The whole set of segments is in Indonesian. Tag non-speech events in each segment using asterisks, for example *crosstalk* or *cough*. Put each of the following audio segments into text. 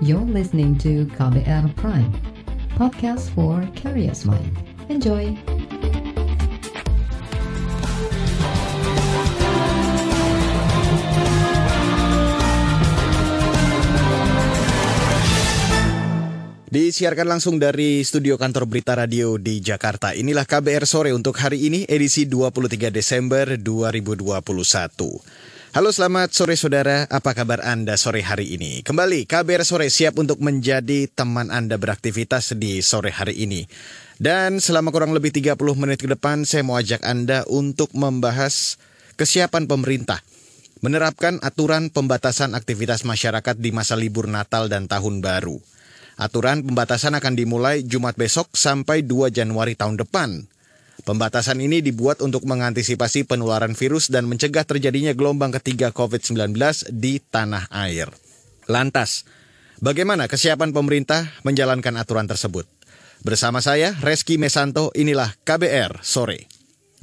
You're listening to KBR Prime, podcast for curious mind. Enjoy! Disiarkan langsung dari studio kantor Berita Radio di Jakarta. Inilah KBR sore untuk hari ini edisi 23 Desember 2021. Halo selamat sore saudara, apa kabar Anda sore hari ini? Kembali KBR sore siap untuk menjadi teman Anda beraktivitas di sore hari ini. Dan selama kurang lebih 30 menit ke depan saya mau ajak Anda untuk membahas kesiapan pemerintah menerapkan aturan pembatasan aktivitas masyarakat di masa libur Natal dan Tahun Baru. Aturan pembatasan akan dimulai Jumat besok sampai 2 Januari tahun depan. Pembatasan ini dibuat untuk mengantisipasi penularan virus dan mencegah terjadinya gelombang ketiga COVID-19 di tanah air. Lantas, bagaimana kesiapan pemerintah menjalankan aturan tersebut? Bersama saya, Reski Mesanto, inilah KBR Sore.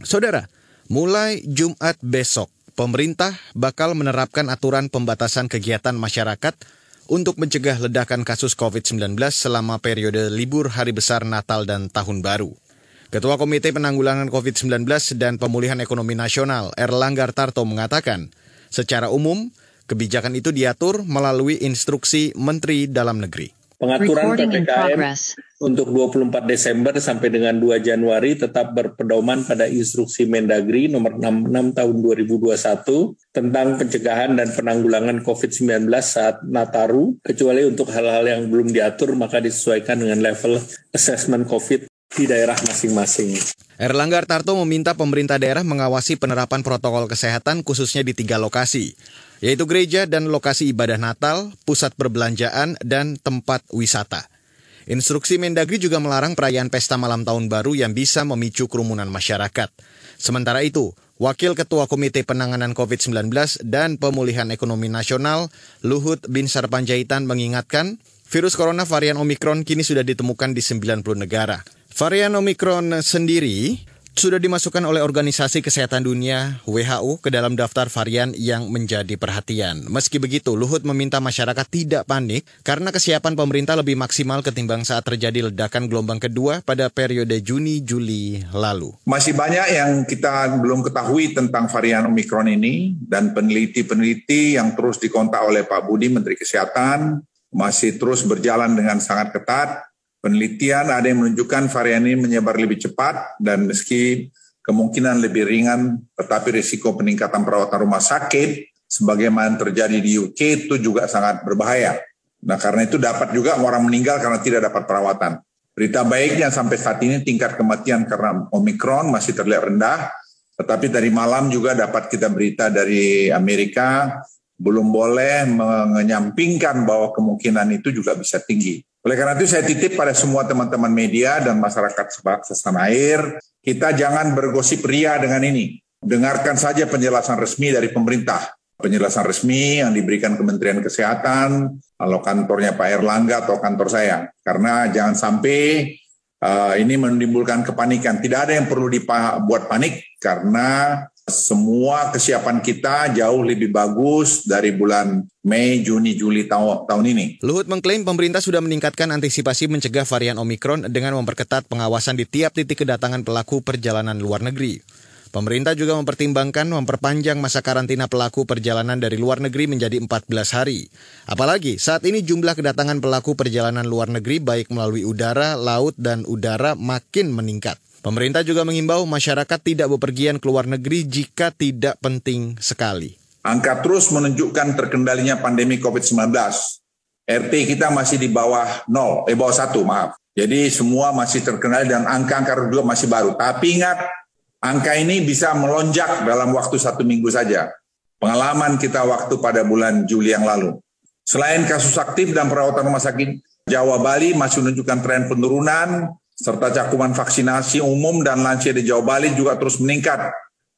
Saudara, mulai Jumat besok, pemerintah bakal menerapkan aturan pembatasan kegiatan masyarakat untuk mencegah ledakan kasus COVID-19 selama periode libur hari besar Natal dan Tahun Baru. Ketua Komite Penanggulangan COVID-19 dan Pemulihan Ekonomi Nasional Erlangga Tarto mengatakan, secara umum, kebijakan itu diatur melalui instruksi Menteri Dalam Negeri. Pengaturan PPKM untuk 24 Desember sampai dengan 2 Januari tetap berpedoman pada instruksi Mendagri nomor 66 tahun 2021 tentang pencegahan dan penanggulangan COVID-19 saat Nataru, kecuali untuk hal-hal yang belum diatur maka disesuaikan dengan level assessment COVID di daerah masing-masing. Erlangga Tarto meminta pemerintah daerah mengawasi penerapan protokol kesehatan khususnya di tiga lokasi, yaitu gereja dan lokasi ibadah Natal, pusat perbelanjaan, dan tempat wisata. Instruksi Mendagri juga melarang perayaan pesta malam tahun baru yang bisa memicu kerumunan masyarakat. Sementara itu, Wakil Ketua Komite Penanganan COVID-19 dan Pemulihan Ekonomi Nasional, Luhut Binsar Panjaitan mengingatkan, virus corona varian Omikron kini sudah ditemukan di 90 negara. Varian Omikron sendiri sudah dimasukkan oleh Organisasi Kesehatan Dunia WHO ke dalam daftar varian yang menjadi perhatian. Meski begitu, Luhut meminta masyarakat tidak panik karena kesiapan pemerintah lebih maksimal ketimbang saat terjadi ledakan gelombang kedua pada periode Juni-Juli lalu. Masih banyak yang kita belum ketahui tentang varian Omikron ini dan peneliti-peneliti yang terus dikontak oleh Pak Budi Menteri Kesehatan masih terus berjalan dengan sangat ketat Penelitian ada yang menunjukkan varian ini menyebar lebih cepat dan meski kemungkinan lebih ringan, tetapi risiko peningkatan perawatan rumah sakit sebagaimana terjadi di UK itu juga sangat berbahaya. Nah karena itu dapat juga orang meninggal karena tidak dapat perawatan. Berita baiknya sampai saat ini tingkat kematian karena Omikron masih terlihat rendah, tetapi dari malam juga dapat kita berita dari Amerika belum boleh menyampingkan bahwa kemungkinan itu juga bisa tinggi. Oleh karena itu saya titip pada semua teman-teman media dan masyarakat setanah air, kita jangan bergosip ria dengan ini. Dengarkan saja penjelasan resmi dari pemerintah. Penjelasan resmi yang diberikan Kementerian Kesehatan, kalau kantornya Pak Erlangga atau kantor saya. Karena jangan sampai uh, ini menimbulkan kepanikan. Tidak ada yang perlu dibuat panik karena semua kesiapan kita jauh lebih bagus dari bulan Mei, Juni, Juli tahun, ini. Luhut mengklaim pemerintah sudah meningkatkan antisipasi mencegah varian Omikron dengan memperketat pengawasan di tiap titik kedatangan pelaku perjalanan luar negeri. Pemerintah juga mempertimbangkan memperpanjang masa karantina pelaku perjalanan dari luar negeri menjadi 14 hari. Apalagi saat ini jumlah kedatangan pelaku perjalanan luar negeri baik melalui udara, laut, dan udara makin meningkat. Pemerintah juga mengimbau masyarakat tidak bepergian ke luar negeri jika tidak penting sekali. Angka terus menunjukkan terkendalinya pandemi COVID-19. RT kita masih di bawah nol, eh bawah satu, maaf. Jadi semua masih terkendali dan angka-angka juga masih baru. Tapi ingat, angka ini bisa melonjak dalam waktu satu minggu saja. Pengalaman kita waktu pada bulan Juli yang lalu. Selain kasus aktif dan perawatan rumah sakit, Jawa Bali masih menunjukkan tren penurunan, serta cakupan vaksinasi umum dan lansia di Jawa Bali juga terus meningkat.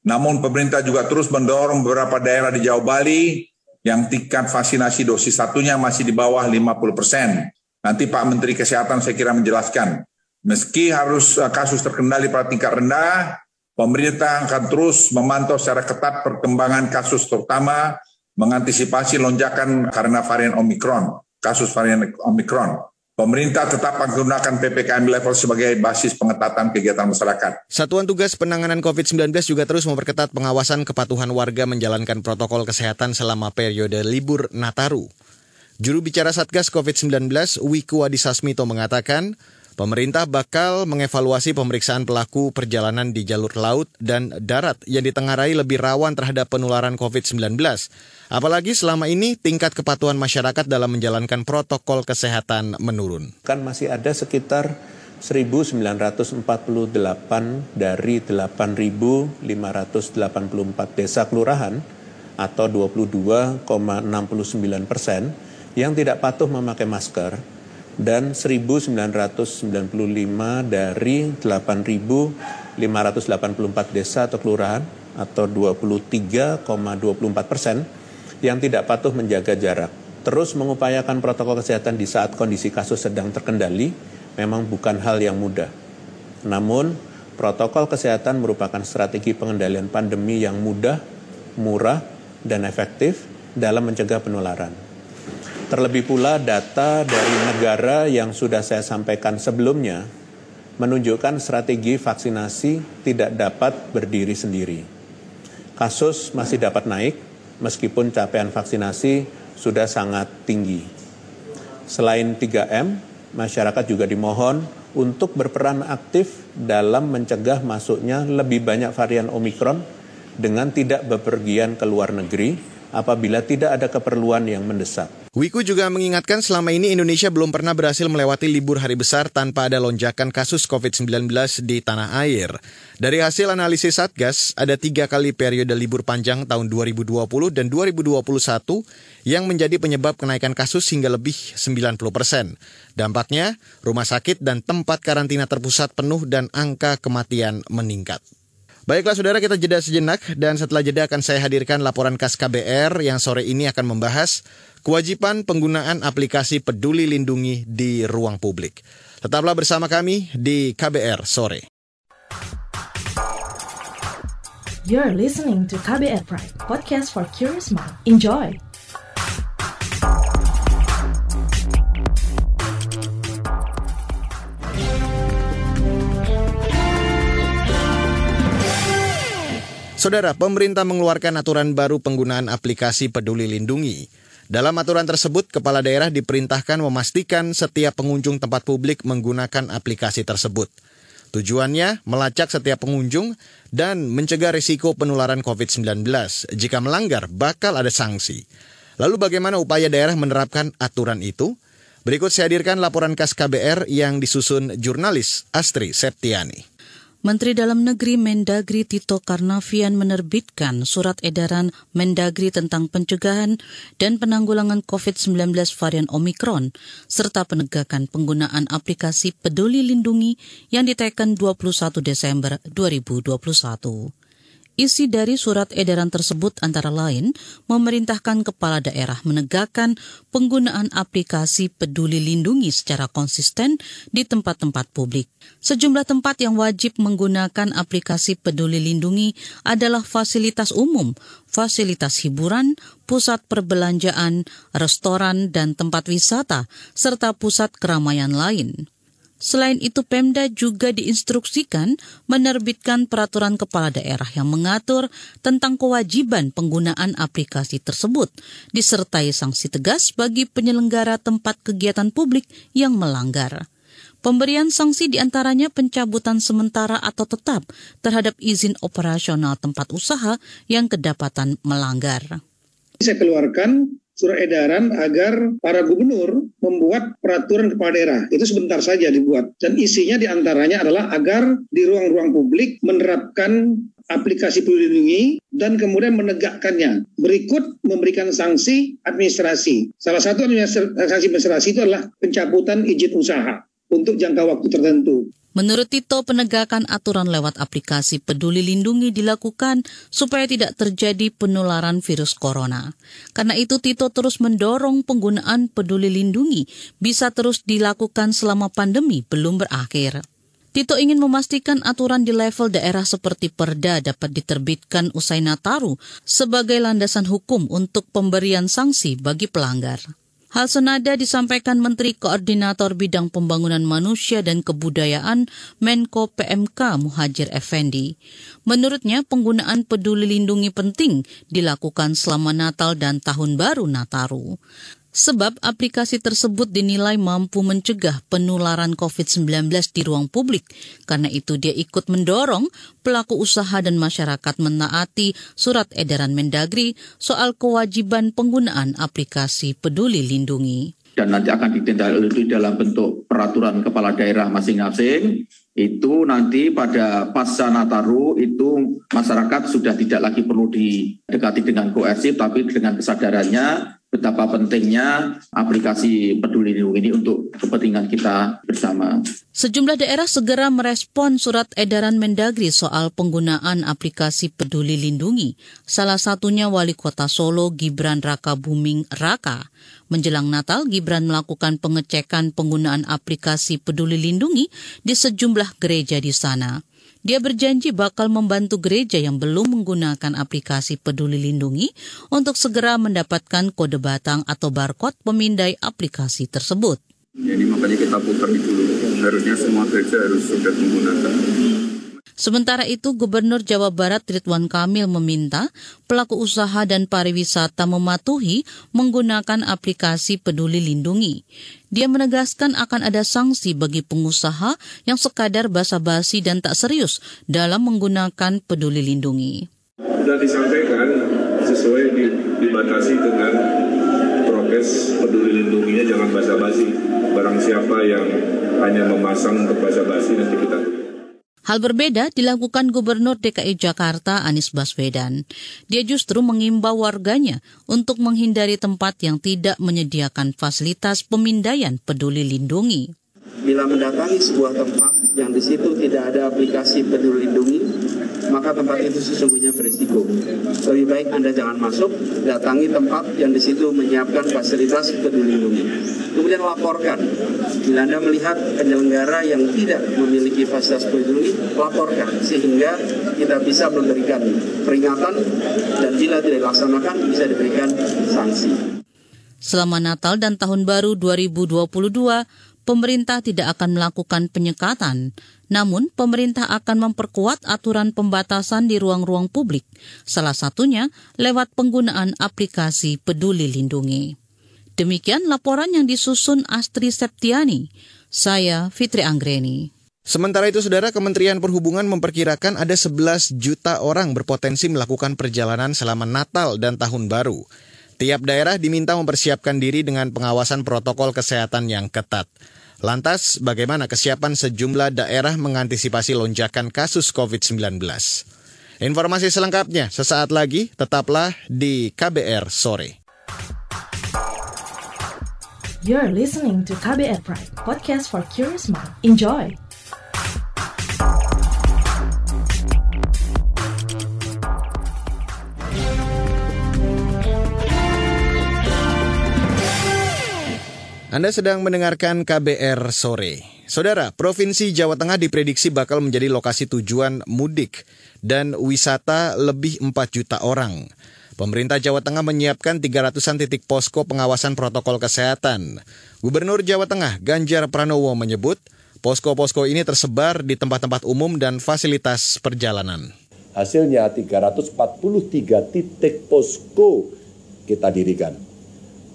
Namun pemerintah juga terus mendorong beberapa daerah di Jawa Bali yang tingkat vaksinasi dosis satunya masih di bawah 50 persen. Nanti Pak Menteri Kesehatan saya kira menjelaskan. Meski harus eh, kasus terkendali pada tingkat rendah, pemerintah akan terus memantau secara ketat perkembangan kasus terutama mengantisipasi lonjakan karena varian Omikron. kasus varian Omicron. Pemerintah tetap menggunakan PPKM level sebagai basis pengetatan kegiatan masyarakat. Satuan Tugas Penanganan COVID-19 juga terus memperketat pengawasan kepatuhan warga menjalankan protokol kesehatan selama periode libur Nataru. Juru bicara Satgas COVID-19, Wiku Adisasmito mengatakan, Pemerintah bakal mengevaluasi pemeriksaan pelaku perjalanan di jalur laut dan darat yang ditengarai lebih rawan terhadap penularan COVID-19. Apalagi selama ini tingkat kepatuhan masyarakat dalam menjalankan protokol kesehatan menurun. Kan masih ada sekitar 1948 dari 8.584 desa kelurahan atau 22,69 persen yang tidak patuh memakai masker dan 1995 dari 8.584 desa atau kelurahan atau 23,24 persen yang tidak patuh menjaga jarak. Terus mengupayakan protokol kesehatan di saat kondisi kasus sedang terkendali memang bukan hal yang mudah. Namun, protokol kesehatan merupakan strategi pengendalian pandemi yang mudah, murah, dan efektif dalam mencegah penularan. Terlebih pula data dari negara yang sudah saya sampaikan sebelumnya menunjukkan strategi vaksinasi tidak dapat berdiri sendiri. Kasus masih dapat naik meskipun capaian vaksinasi sudah sangat tinggi. Selain 3M, masyarakat juga dimohon untuk berperan aktif dalam mencegah masuknya lebih banyak varian Omikron dengan tidak bepergian ke luar negeri apabila tidak ada keperluan yang mendesak. Wiku juga mengingatkan selama ini Indonesia belum pernah berhasil melewati libur hari besar tanpa ada lonjakan kasus COVID-19 di tanah air. Dari hasil analisis Satgas, ada tiga kali periode libur panjang tahun 2020 dan 2021 yang menjadi penyebab kenaikan kasus hingga lebih 90 persen. Dampaknya, rumah sakit dan tempat karantina terpusat penuh dan angka kematian meningkat. Baiklah saudara kita jeda sejenak dan setelah jeda akan saya hadirkan laporan khas KBR yang sore ini akan membahas kewajiban penggunaan aplikasi peduli lindungi di ruang publik. Tetaplah bersama kami di KBR sore. You're listening to KBR Pride, podcast for curious mind. Enjoy! Saudara, pemerintah mengeluarkan aturan baru penggunaan aplikasi Peduli Lindungi. Dalam aturan tersebut, kepala daerah diperintahkan memastikan setiap pengunjung tempat publik menggunakan aplikasi tersebut. Tujuannya melacak setiap pengunjung dan mencegah risiko penularan COVID-19. Jika melanggar, bakal ada sanksi. Lalu bagaimana upaya daerah menerapkan aturan itu? Berikut saya hadirkan laporan khas KBR yang disusun jurnalis Astri Septiani. Menteri Dalam Negeri Mendagri Tito Karnavian menerbitkan surat edaran Mendagri tentang pencegahan dan penanggulangan COVID-19 varian Omikron, serta penegakan penggunaan aplikasi Peduli Lindungi yang diteken 21 Desember 2021. Isi dari surat edaran tersebut antara lain memerintahkan kepala daerah menegakkan penggunaan aplikasi peduli lindungi secara konsisten di tempat-tempat publik. Sejumlah tempat yang wajib menggunakan aplikasi peduli lindungi adalah fasilitas umum, fasilitas hiburan, pusat perbelanjaan, restoran, dan tempat wisata, serta pusat keramaian lain. Selain itu, Pemda juga diinstruksikan menerbitkan peraturan kepala daerah yang mengatur tentang kewajiban penggunaan aplikasi tersebut, disertai sanksi tegas bagi penyelenggara tempat kegiatan publik yang melanggar. Pemberian sanksi di antaranya pencabutan sementara atau tetap terhadap izin operasional tempat usaha yang kedapatan melanggar. Saya keluarkan surat edaran agar para gubernur membuat peraturan kepala daerah. Itu sebentar saja dibuat. Dan isinya di antaranya adalah agar di ruang-ruang publik menerapkan aplikasi peduli lindungi dan kemudian menegakkannya. Berikut memberikan sanksi administrasi. Salah satu sanksi administrasi itu adalah pencabutan izin usaha untuk jangka waktu tertentu. Menurut Tito, penegakan aturan lewat aplikasi Peduli Lindungi dilakukan supaya tidak terjadi penularan virus corona. Karena itu, Tito terus mendorong penggunaan Peduli Lindungi bisa terus dilakukan selama pandemi belum berakhir. Tito ingin memastikan aturan di level daerah seperti Perda dapat diterbitkan usai Nataru sebagai landasan hukum untuk pemberian sanksi bagi pelanggar. Hal senada disampaikan Menteri Koordinator Bidang Pembangunan Manusia dan Kebudayaan Menko PMK Muhajir Effendi. Menurutnya penggunaan peduli lindungi penting dilakukan selama Natal dan Tahun Baru Nataru. Sebab aplikasi tersebut dinilai mampu mencegah penularan COVID-19 di ruang publik. Karena itu dia ikut mendorong pelaku usaha dan masyarakat menaati surat edaran Mendagri soal kewajiban penggunaan aplikasi peduli lindungi. Dan nanti akan ditindaklanjuti dalam bentuk peraturan kepala daerah masing-masing itu nanti pada pasca Nataru itu masyarakat sudah tidak lagi perlu didekati dengan koersif tapi dengan kesadarannya betapa pentingnya aplikasi peduli lindungi ini untuk kepentingan kita bersama. Sejumlah daerah segera merespon surat edaran Mendagri soal penggunaan aplikasi peduli lindungi. Salah satunya Wali Kota Solo Gibran Raka Buming Raka. Menjelang Natal, Gibran melakukan pengecekan penggunaan aplikasi peduli lindungi di sejumlah gereja di sana. Dia berjanji bakal membantu gereja yang belum menggunakan aplikasi Peduli Lindungi untuk segera mendapatkan kode batang atau barcode pemindai aplikasi tersebut. Jadi makanya kita putar dulu. Harusnya semua gereja harus sudah menggunakan. Sementara itu, Gubernur Jawa Barat Ridwan Kamil meminta pelaku usaha dan pariwisata mematuhi menggunakan aplikasi Peduli Lindungi. Dia menegaskan akan ada sanksi bagi pengusaha yang sekadar basa-basi dan tak serius dalam menggunakan Peduli Lindungi. Sudah disampaikan sesuai di, dibatasi dengan prokes Peduli Lindunginya jangan basa-basi. Barang siapa yang hanya memasang untuk basa-basi nanti kita Hal berbeda dilakukan Gubernur DKI Jakarta Anies Baswedan. Dia justru mengimbau warganya untuk menghindari tempat yang tidak menyediakan fasilitas pemindaian peduli lindungi. Bila mendatangi sebuah tempat yang di situ tidak ada aplikasi peduli lindungi, maka tempat itu sesungguhnya berisiko. Lebih baik Anda jangan masuk, datangi tempat yang di situ menyiapkan fasilitas peduli lindungi. Kemudian laporkan. Bila Anda melihat penyelenggara yang tidak memiliki fasilitas peduli laporkan sehingga kita bisa memberikan peringatan dan bila tidak dilaksanakan bisa diberikan sanksi. Selama Natal dan Tahun Baru 2022, pemerintah tidak akan melakukan penyekatan. Namun, pemerintah akan memperkuat aturan pembatasan di ruang-ruang publik, salah satunya lewat penggunaan aplikasi Peduli Lindungi. Demikian laporan yang disusun Astri Septiani. Saya Fitri Anggreni. Sementara itu, Saudara Kementerian Perhubungan memperkirakan ada 11 juta orang berpotensi melakukan perjalanan selama Natal dan Tahun Baru. Tiap daerah diminta mempersiapkan diri dengan pengawasan protokol kesehatan yang ketat. Lantas, bagaimana kesiapan sejumlah daerah mengantisipasi lonjakan kasus COVID-19? Informasi selengkapnya sesaat lagi, tetaplah di KBR Sore. You're listening to KBR Pride, podcast for curious mind. Enjoy! Anda sedang mendengarkan KBR sore. Saudara, Provinsi Jawa Tengah diprediksi bakal menjadi lokasi tujuan mudik dan wisata lebih 4 juta orang. Pemerintah Jawa Tengah menyiapkan 300-an titik posko pengawasan protokol kesehatan. Gubernur Jawa Tengah Ganjar Pranowo menyebut, posko-posko ini tersebar di tempat-tempat umum dan fasilitas perjalanan. Hasilnya 343 titik posko kita dirikan.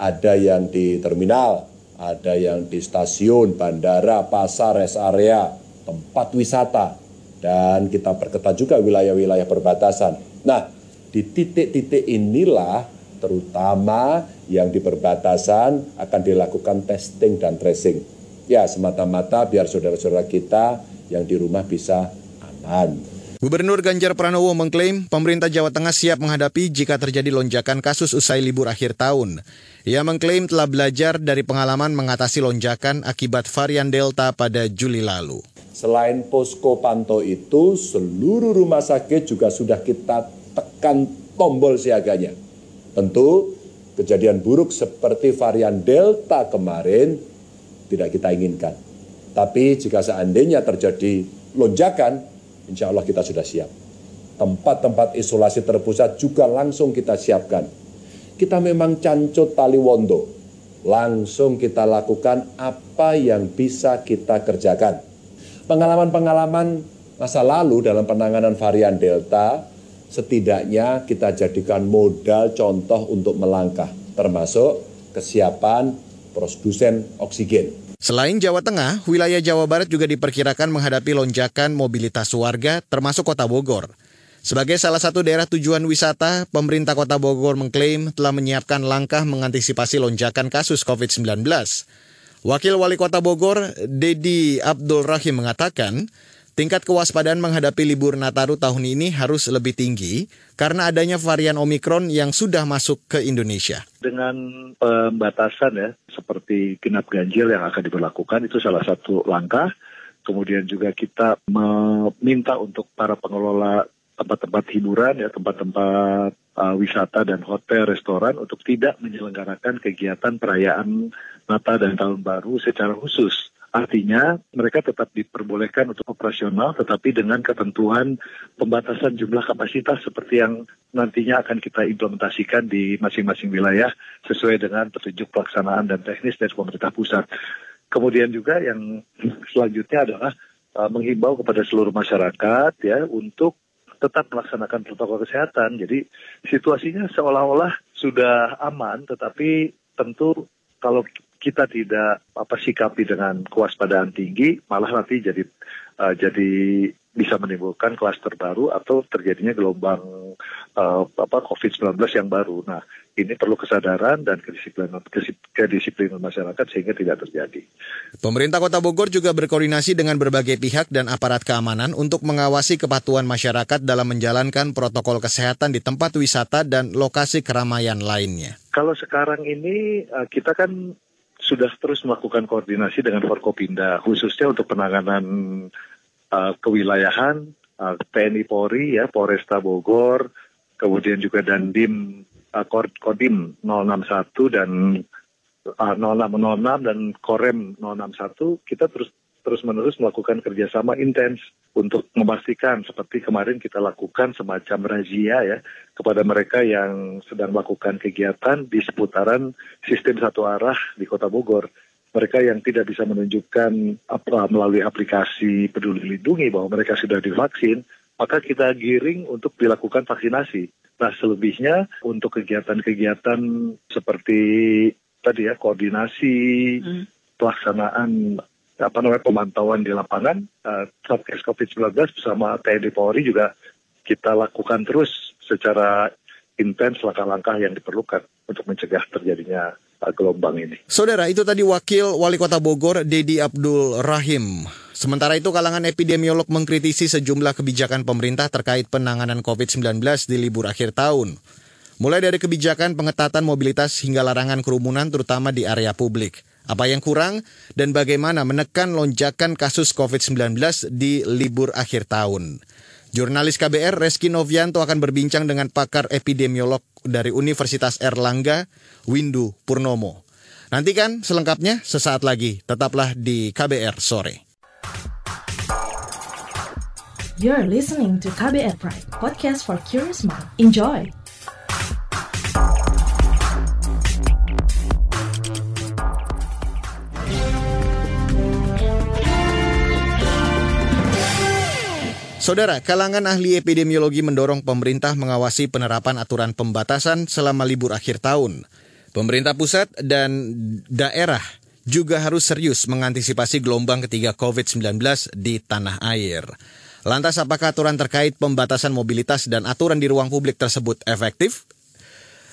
Ada yang di terminal, ada yang di stasiun, bandara, pasar, rest area, tempat wisata, dan kita perketat juga wilayah-wilayah perbatasan. Nah, di titik-titik inilah terutama yang di perbatasan akan dilakukan testing dan tracing. Ya, semata-mata biar saudara-saudara kita yang di rumah bisa aman. Gubernur Ganjar Pranowo mengklaim pemerintah Jawa Tengah siap menghadapi jika terjadi lonjakan kasus usai libur akhir tahun. Ia mengklaim telah belajar dari pengalaman mengatasi lonjakan akibat varian Delta pada Juli lalu. Selain posko pantau itu, seluruh rumah sakit juga sudah kita tekan tombol siaganya. Tentu kejadian buruk seperti varian Delta kemarin tidak kita inginkan. Tapi jika seandainya terjadi lonjakan, insya Allah kita sudah siap. Tempat-tempat isolasi terpusat juga langsung kita siapkan kita memang cancut tali wondo. langsung kita lakukan apa yang bisa kita kerjakan. Pengalaman-pengalaman masa lalu dalam penanganan varian Delta setidaknya kita jadikan modal contoh untuk melangkah, termasuk kesiapan produsen oksigen. Selain Jawa Tengah, wilayah Jawa Barat juga diperkirakan menghadapi lonjakan mobilitas warga termasuk kota Bogor. Sebagai salah satu daerah tujuan wisata, pemerintah kota Bogor mengklaim telah menyiapkan langkah mengantisipasi lonjakan kasus COVID-19. Wakil Wali Kota Bogor, Dedi Abdul Rahim mengatakan, tingkat kewaspadaan menghadapi libur Nataru tahun ini harus lebih tinggi karena adanya varian Omikron yang sudah masuk ke Indonesia. Dengan pembatasan ya, seperti genap ganjil yang akan diberlakukan, itu salah satu langkah. Kemudian juga kita meminta untuk para pengelola tempat-tempat hiburan ya tempat-tempat uh, wisata dan hotel restoran untuk tidak menyelenggarakan kegiatan perayaan Natal dan Tahun Baru secara khusus. Artinya mereka tetap diperbolehkan untuk operasional tetapi dengan ketentuan pembatasan jumlah kapasitas seperti yang nantinya akan kita implementasikan di masing-masing wilayah sesuai dengan petunjuk pelaksanaan dan teknis dari pemerintah pusat. Kemudian juga yang selanjutnya adalah uh, menghimbau kepada seluruh masyarakat ya untuk tetap melaksanakan protokol kesehatan. Jadi situasinya seolah-olah sudah aman, tetapi tentu kalau kita tidak apa sikapi dengan kewaspadaan tinggi, malah nanti jadi uh, jadi bisa menimbulkan klaster baru atau terjadinya gelombang uh, apa COVID-19 yang baru. Nah, ini perlu kesadaran dan kedisiplinan, kedisiplinan masyarakat sehingga tidak terjadi. Pemerintah Kota Bogor juga berkoordinasi dengan berbagai pihak dan aparat keamanan untuk mengawasi kepatuhan masyarakat dalam menjalankan protokol kesehatan di tempat wisata dan lokasi keramaian lainnya. Kalau sekarang ini eh, kita kan sudah terus melakukan koordinasi dengan Forkopinda, khususnya untuk penanganan uh, kewilayahan uh, TNI Polri ya Polresta Bogor, kemudian juga Dandim uh, Kodim 061 dan uh, 0606 dan Korem 061 kita terus terus menerus melakukan kerjasama intens untuk memastikan seperti kemarin kita lakukan semacam razia ya kepada mereka yang sedang melakukan kegiatan di seputaran sistem satu arah di Kota Bogor mereka yang tidak bisa menunjukkan apa melalui aplikasi Peduli Lindungi bahwa mereka sudah divaksin, maka kita giring untuk dilakukan vaksinasi. Nah, selebihnya untuk kegiatan-kegiatan seperti tadi ya koordinasi, hmm. pelaksanaan apa namanya pemantauan di lapangan, uh, Satgas COVID-19 bersama TNI Polri juga kita lakukan terus secara intens langkah-langkah yang diperlukan untuk mencegah terjadinya gelombang ini. Saudara, itu tadi Wakil Wali Kota Bogor, Dedi Abdul Rahim. Sementara itu, kalangan epidemiolog mengkritisi sejumlah kebijakan pemerintah terkait penanganan COVID-19 di libur akhir tahun. Mulai dari kebijakan pengetatan mobilitas hingga larangan kerumunan terutama di area publik. Apa yang kurang dan bagaimana menekan lonjakan kasus COVID-19 di libur akhir tahun. Jurnalis KBR Reski Novianto akan berbincang dengan pakar epidemiolog dari Universitas Erlangga, Windu Purnomo. Nantikan selengkapnya sesaat lagi. Tetaplah di KBR sore. You're listening to KBR Pride, podcast for curious mind. Enjoy. Saudara, kalangan ahli epidemiologi mendorong pemerintah mengawasi penerapan aturan pembatasan selama libur akhir tahun. Pemerintah pusat dan daerah juga harus serius mengantisipasi gelombang ketiga COVID-19 di tanah air. Lantas apakah aturan terkait pembatasan mobilitas dan aturan di ruang publik tersebut efektif?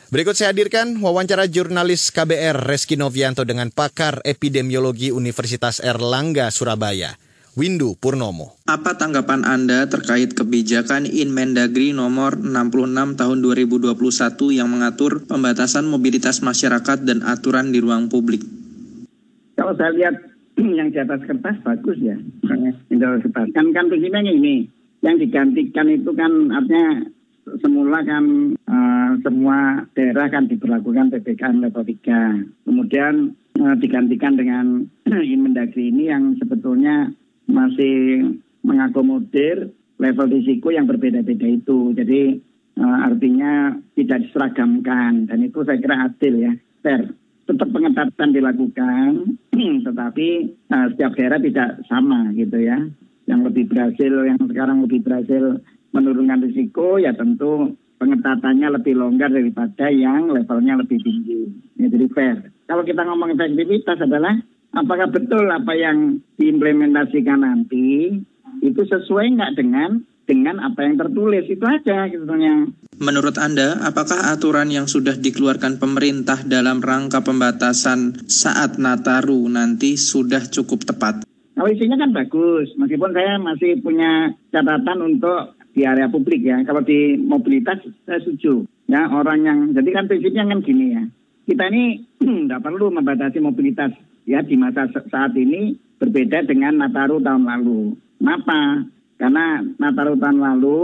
Berikut saya hadirkan wawancara jurnalis KBR Reski Novianto dengan pakar epidemiologi Universitas Erlangga, Surabaya. Windu Purnomo. Apa tanggapan Anda terkait kebijakan Inmendagri nomor 66 tahun 2021 yang mengatur pembatasan mobilitas masyarakat dan aturan di ruang publik? Kalau saya lihat *clears throat* yang di atas kertas bagus ya. kertas. Kan kan prinsipnya ini. Yang digantikan itu kan artinya semula kan uh, semua daerah kan diberlakukan PPKM level 3. Kemudian uh, digantikan dengan *clears throat* Inmendagri ini yang sebetulnya masih mengakomodir level risiko yang berbeda-beda itu. Jadi uh, artinya tidak diseragamkan dan itu saya kira adil ya, fair. tetap pengetatan dilakukan, *clears throat* tetapi uh, setiap daerah tidak sama gitu ya. Yang lebih berhasil, yang sekarang lebih berhasil menurunkan risiko ya tentu pengetatannya lebih longgar daripada yang levelnya lebih tinggi. Ya, jadi fair. Kalau kita ngomong efektivitas adalah apakah betul apa yang diimplementasikan nanti itu sesuai nggak dengan dengan apa yang tertulis itu aja sebetulnya. Menurut Anda, apakah aturan yang sudah dikeluarkan pemerintah dalam rangka pembatasan saat Nataru nanti sudah cukup tepat? Kalau isinya kan bagus, meskipun saya masih punya catatan untuk di area publik ya. Kalau di mobilitas saya setuju. Ya orang yang jadi kan prinsipnya kan gini ya. Kita ini *clears throat* nggak perlu membatasi mobilitas ya di masa saat ini berbeda dengan Nataru tahun lalu. Kenapa? Karena Nataru tahun lalu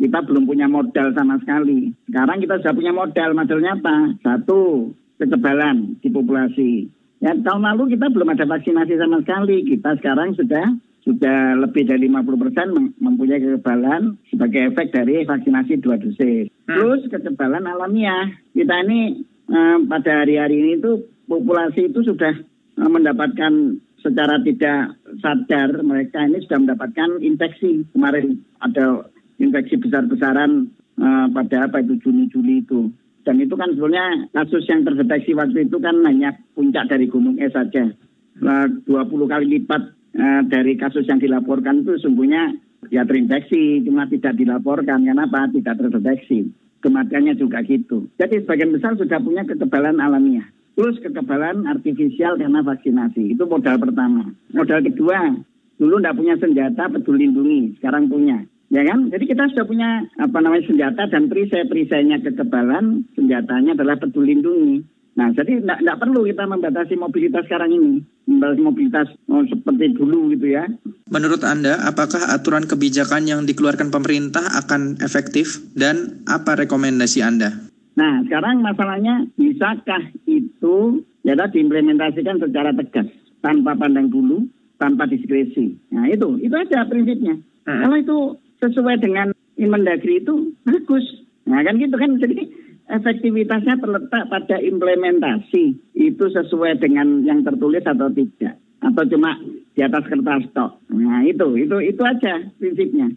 kita belum punya modal sama sekali. Sekarang kita sudah punya modal. Modalnya apa? Satu, kekebalan di populasi. Ya, tahun lalu kita belum ada vaksinasi sama sekali. Kita sekarang sudah sudah lebih dari 50 persen mempunyai kekebalan sebagai efek dari vaksinasi dua dosis. Hmm. Terus kekebalan alamiah. Kita ini eh, pada hari-hari ini itu populasi itu sudah mendapatkan secara tidak sadar mereka ini sudah mendapatkan infeksi. Kemarin ada infeksi besar-besaran uh, pada apa itu Juni-Juli itu. Dan itu kan sebenarnya kasus yang terdeteksi waktu itu kan hanya puncak dari gunung es saja. Nah, 20 kali lipat uh, dari kasus yang dilaporkan itu sungguhnya ya terinfeksi, cuma tidak dilaporkan. Kenapa? Tidak terdeteksi. Kematiannya juga gitu. Jadi sebagian besar sudah punya kekebalan alamiah plus kekebalan artifisial karena vaksinasi. Itu modal pertama. Modal kedua, dulu tidak punya senjata peduli lindungi, sekarang punya. Ya kan? Jadi kita sudah punya apa namanya senjata dan perisai-perisainya kekebalan, senjatanya adalah peduli lindungi. Nah, jadi tidak perlu kita membatasi mobilitas sekarang ini. Membatasi mobilitas oh, seperti dulu gitu ya. Menurut Anda, apakah aturan kebijakan yang dikeluarkan pemerintah akan efektif dan apa rekomendasi Anda? Nah, sekarang masalahnya bisakah itu ya diimplementasikan secara tegas tanpa pandang bulu, tanpa diskresi. Nah, itu itu aja prinsipnya. Hmm. Kalau itu sesuai dengan Inmendagri itu bagus. Nah, kan gitu kan jadi efektivitasnya terletak pada implementasi itu sesuai dengan yang tertulis atau tidak atau cuma di atas kertas tok. Nah, itu itu itu aja prinsipnya.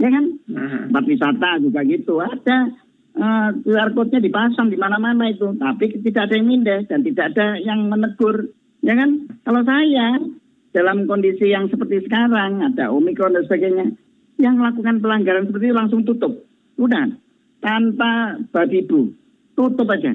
Ya kan? Hmm. Tempat wisata juga gitu. Ada uh, QR code-nya dipasang di mana-mana itu, tapi tidak ada yang mindah dan tidak ada yang menegur. Ya kan? Kalau saya dalam kondisi yang seperti sekarang ada omikron dan sebagainya, yang melakukan pelanggaran seperti itu langsung tutup. Udah, tanpa badibu, tutup aja.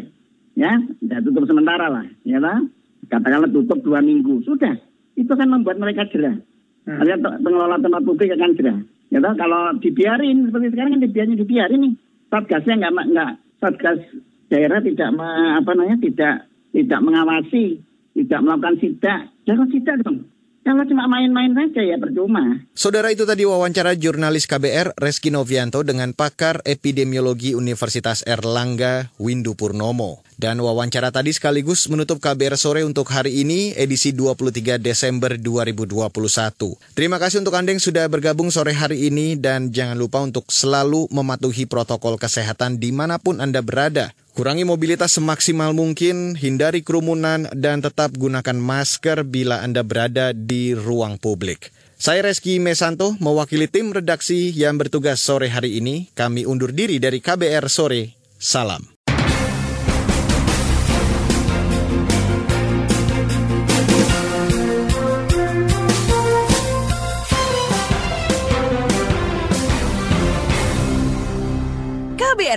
Ya, ya tutup sementara lah, ya lah. Katakanlah tutup dua minggu, sudah. Itu kan membuat mereka jerah. Hmm. Artinya pengelola tempat publik akan jerah. Ya kalau dibiarin seperti sekarang kan dibiarin dibiarin nih satgasnya nggak nggak satgas daerah tidak me, apa namanya tidak tidak mengawasi tidak melakukan sidak. Jangan sidak dong kalau cuma main-main saja ya percuma. Saudara itu tadi wawancara jurnalis KBR Reski Novianto dengan pakar epidemiologi Universitas Erlangga Windu Purnomo. Dan wawancara tadi sekaligus menutup KBR sore untuk hari ini edisi 23 Desember 2021. Terima kasih untuk Anda yang sudah bergabung sore hari ini dan jangan lupa untuk selalu mematuhi protokol kesehatan di mana pun Anda berada. Kurangi mobilitas semaksimal mungkin, hindari kerumunan, dan tetap gunakan masker bila Anda berada di ruang publik. Saya Reski Mesanto, mewakili tim redaksi yang bertugas sore hari ini. Kami undur diri dari KBR Sore. Salam.